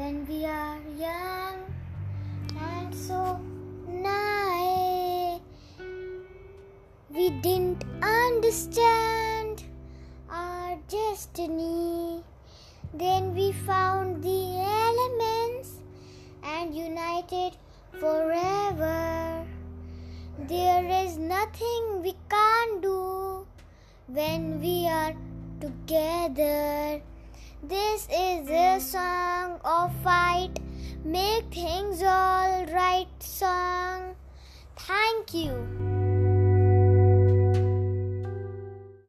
when we are young and so naive. We didn't understand our destiny. Then we found the elements and united forever. There is nothing we can't do when we are together. This is the song of fight, make things all right song. Thank you.